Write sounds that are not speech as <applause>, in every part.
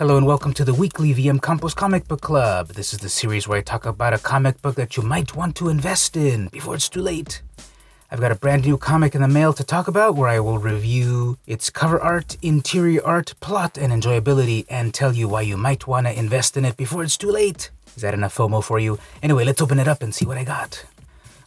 Hello and welcome to the weekly VM Campos Comic Book Club. This is the series where I talk about a comic book that you might want to invest in before it's too late. I've got a brand new comic in the mail to talk about where I will review its cover art, interior art, plot, and enjoyability and tell you why you might want to invest in it before it's too late. Is that enough FOMO for you? Anyway, let's open it up and see what I got.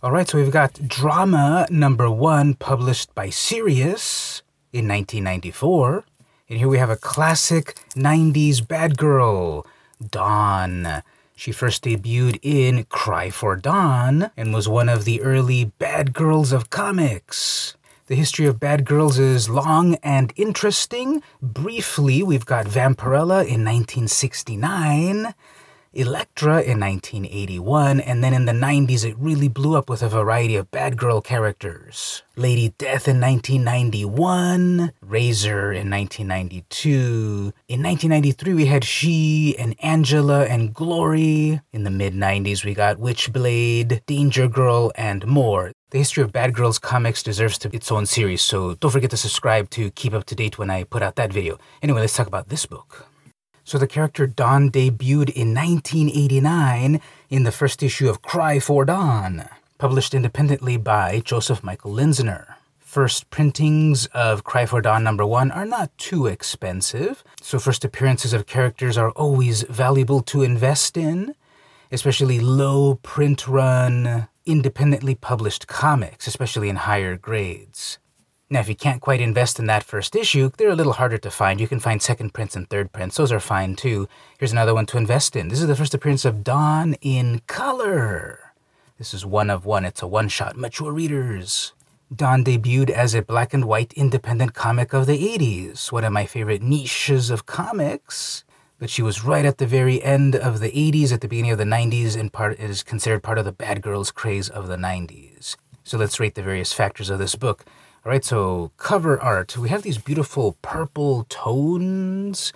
Alright, so we've got Drama number one published by Sirius in 1994. And here we have a classic 90s bad girl, Dawn. She first debuted in Cry for Dawn and was one of the early bad girls of comics. The history of bad girls is long and interesting. Briefly, we've got Vampirella in 1969. Elektra in 1981, and then in the 90s it really blew up with a variety of bad girl characters. Lady Death in 1991, Razor in 1992. In 1993 we had She and Angela and Glory. In the mid 90s we got Witchblade, Danger Girl, and more. The history of Bad Girls comics deserves to its own series, so don't forget to subscribe to keep up to date when I put out that video. Anyway, let's talk about this book. So the character Dawn debuted in 1989 in the first issue of Cry for Dawn, published independently by Joseph Michael Linsner. First printings of Cry for Dawn number one are not too expensive, so first appearances of characters are always valuable to invest in, especially low print run, independently published comics, especially in higher grades. Now, if you can't quite invest in that first issue, they're a little harder to find. You can find second prints and third prints. Those are fine too. Here's another one to invest in. This is the first appearance of Dawn in color. This is one of one. It's a one shot. Mature readers. Dawn debuted as a black and white independent comic of the 80s, one of my favorite niches of comics. But she was right at the very end of the 80s, at the beginning of the 90s, and part is considered part of the bad girls craze of the 90s. So let's rate the various factors of this book. All right, so cover art. We have these beautiful purple tones,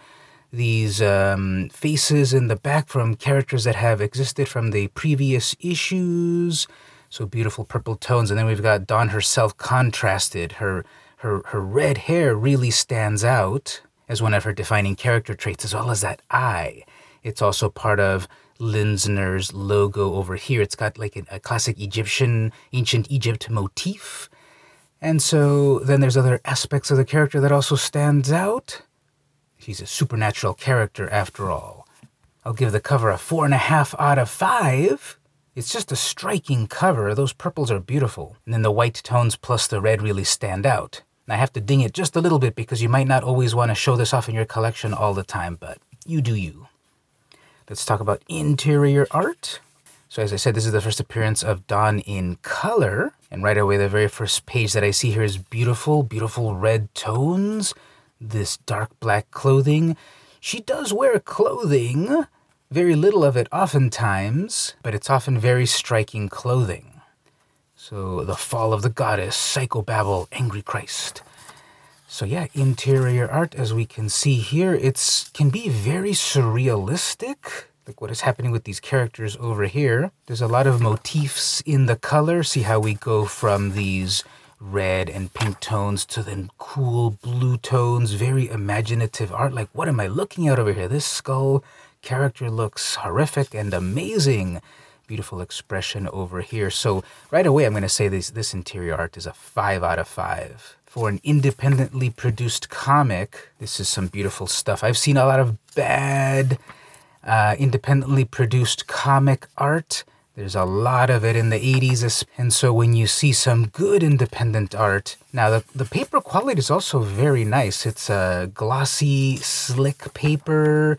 these um, faces in the back from characters that have existed from the previous issues. So beautiful purple tones, and then we've got Dawn herself contrasted. Her her her red hair really stands out as one of her defining character traits, as well as that eye. It's also part of Linsner's logo over here. It's got like a, a classic Egyptian, ancient Egypt motif and so then there's other aspects of the character that also stands out. He's a supernatural character after all. I'll give the cover a four and a half out of five. It's just a striking cover. Those purples are beautiful. And then the white tones plus the red really stand out. And I have to ding it just a little bit because you might not always want to show this off in your collection all the time, but you do you. Let's talk about interior art. So, as I said, this is the first appearance of Dawn in color. And right away, the very first page that I see here is beautiful, beautiful red tones, this dark black clothing. She does wear clothing, very little of it oftentimes, but it's often very striking clothing. So, the fall of the goddess, psychobabble, angry Christ. So yeah, interior art, as we can see here, it's can be very surrealistic like what is happening with these characters over here. There's a lot of motifs in the color. See how we go from these red and pink tones to then cool blue tones, very imaginative art. Like, what am I looking at over here? This skull character looks horrific and amazing. Beautiful expression over here. So, right away, I'm going to say this, this interior art is a 5 out of 5. For an independently produced comic, this is some beautiful stuff. I've seen a lot of bad uh, independently produced comic art. There's a lot of it in the 80s. And so when you see some good independent art, now the, the paper quality is also very nice. It's a glossy, slick paper.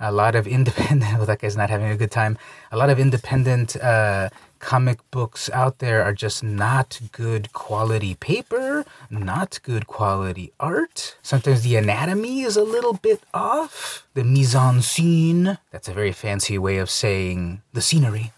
A lot of independent, <laughs> well, that guy's not having a good time. A lot of independent uh, comic books out there are just not good quality paper, not good quality art. Sometimes the anatomy is a little bit off. The mise en scene, that's a very fancy way of saying the scenery.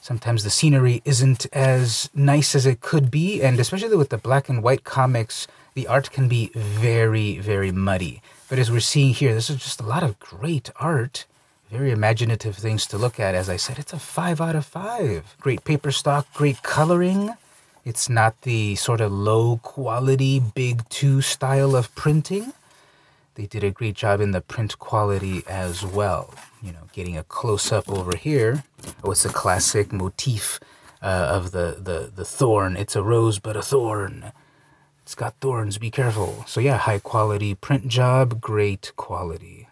Sometimes the scenery isn't as nice as it could be, and especially with the black and white comics, the art can be very, very muddy. But as we're seeing here, this is just a lot of great art very imaginative things to look at. As I said, it's a five out of five. Great paper stock, great coloring. It's not the sort of low quality, big two style of printing. they did a great job in the print quality as well. You know, getting a close up over here. Oh, it's a classic motif uh, of the, the, the thorn. It's a rose, but a thorn. It's got thorns, be careful. So, yeah, high quality print job, great quality.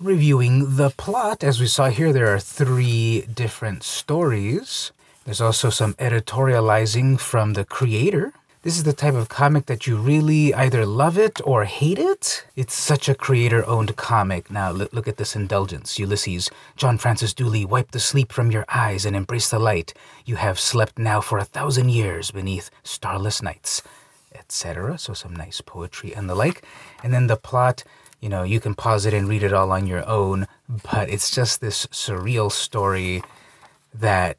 Reviewing the plot, as we saw here, there are three different stories. There's also some editorializing from the creator. This is the type of comic that you really either love it or hate it. It's such a creator owned comic. Now, look at this indulgence. Ulysses, John Francis Dooley, wipe the sleep from your eyes and embrace the light. You have slept now for a thousand years beneath starless nights, etc. So, some nice poetry and the like. And then the plot, you know, you can pause it and read it all on your own, but it's just this surreal story that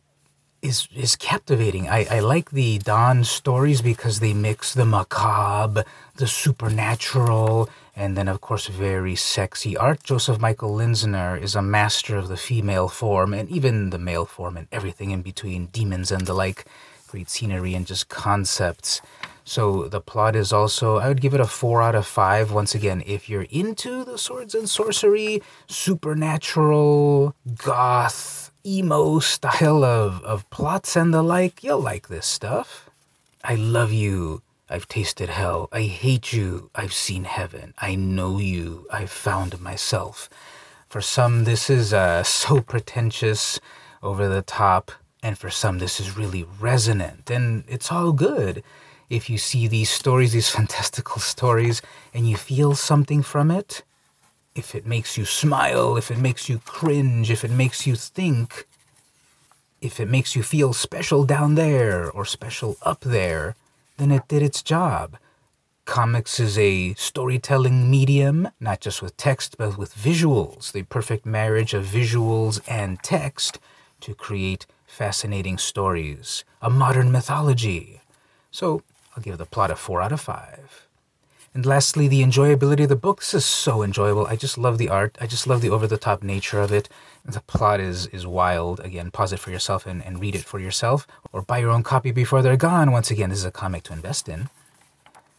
is is captivating. I, I like the Dawn stories because they mix the macabre, the supernatural, and then of course very sexy art. Joseph Michael Linsner is a master of the female form and even the male form and everything in between, demons and the like. Great scenery and just concepts. So the plot is also, I would give it a 4 out of 5. Once again, if you're into the swords and sorcery, supernatural, goth, emo style of, of plots and the like, you'll like this stuff. I love you. I've tasted hell. I hate you. I've seen heaven. I know you. I've found myself. For some, this is uh, so pretentious, over the top, and for some, this is really resonant, and it's all good. If you see these stories, these <laughs> fantastical stories, and you feel something from it, if it makes you smile, if it makes you cringe, if it makes you think, if it makes you feel special down there or special up there, then it did its job. Comics is a storytelling medium, not just with text, but with visuals, the perfect marriage of visuals and text to create fascinating stories, a modern mythology. So I'll give the plot a 4 out of 5. And lastly, the enjoyability of the book. This is so enjoyable. I just love the art. I just love the over the top nature of it. The plot is, is wild. Again, pause it for yourself and, and read it for yourself. Or buy your own copy before they're gone. Once again, this is a comic to invest in.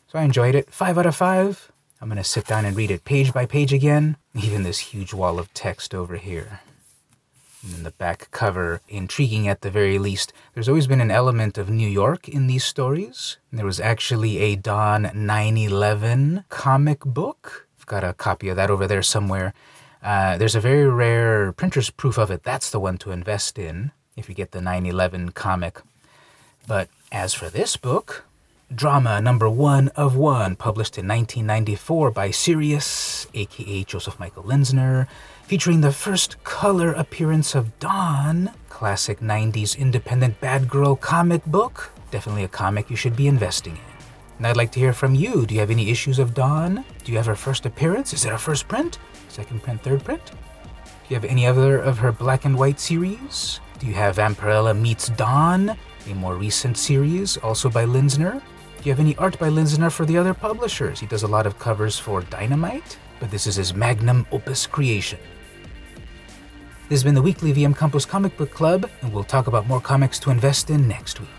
So I enjoyed it. Five out of five. I'm going to sit down and read it page by page again. Even this huge wall of text over here. And the back cover, intriguing at the very least. There's always been an element of New York in these stories. There was actually a Dawn 911 comic book. I've got a copy of that over there somewhere. Uh, there's a very rare printer's proof of it. That's the one to invest in if you get the 911 comic. But as for this book, Drama number one of one, published in 1994 by Sirius, aka Joseph Michael Linsner, featuring the first color appearance of Dawn, classic 90s independent bad girl comic book. Definitely a comic you should be investing in. And I'd like to hear from you. Do you have any issues of Dawn? Do you have her first appearance? Is it a first print? Second print? Third print? Do you have any other of her black and white series? Do you have Vampirella Meets Dawn, a more recent series, also by Linsner? Do you have any art by Linsner for the other publishers? He does a lot of covers for Dynamite, but this is his magnum opus creation. This has been the weekly VM Campos Comic Book Club, and we'll talk about more comics to invest in next week.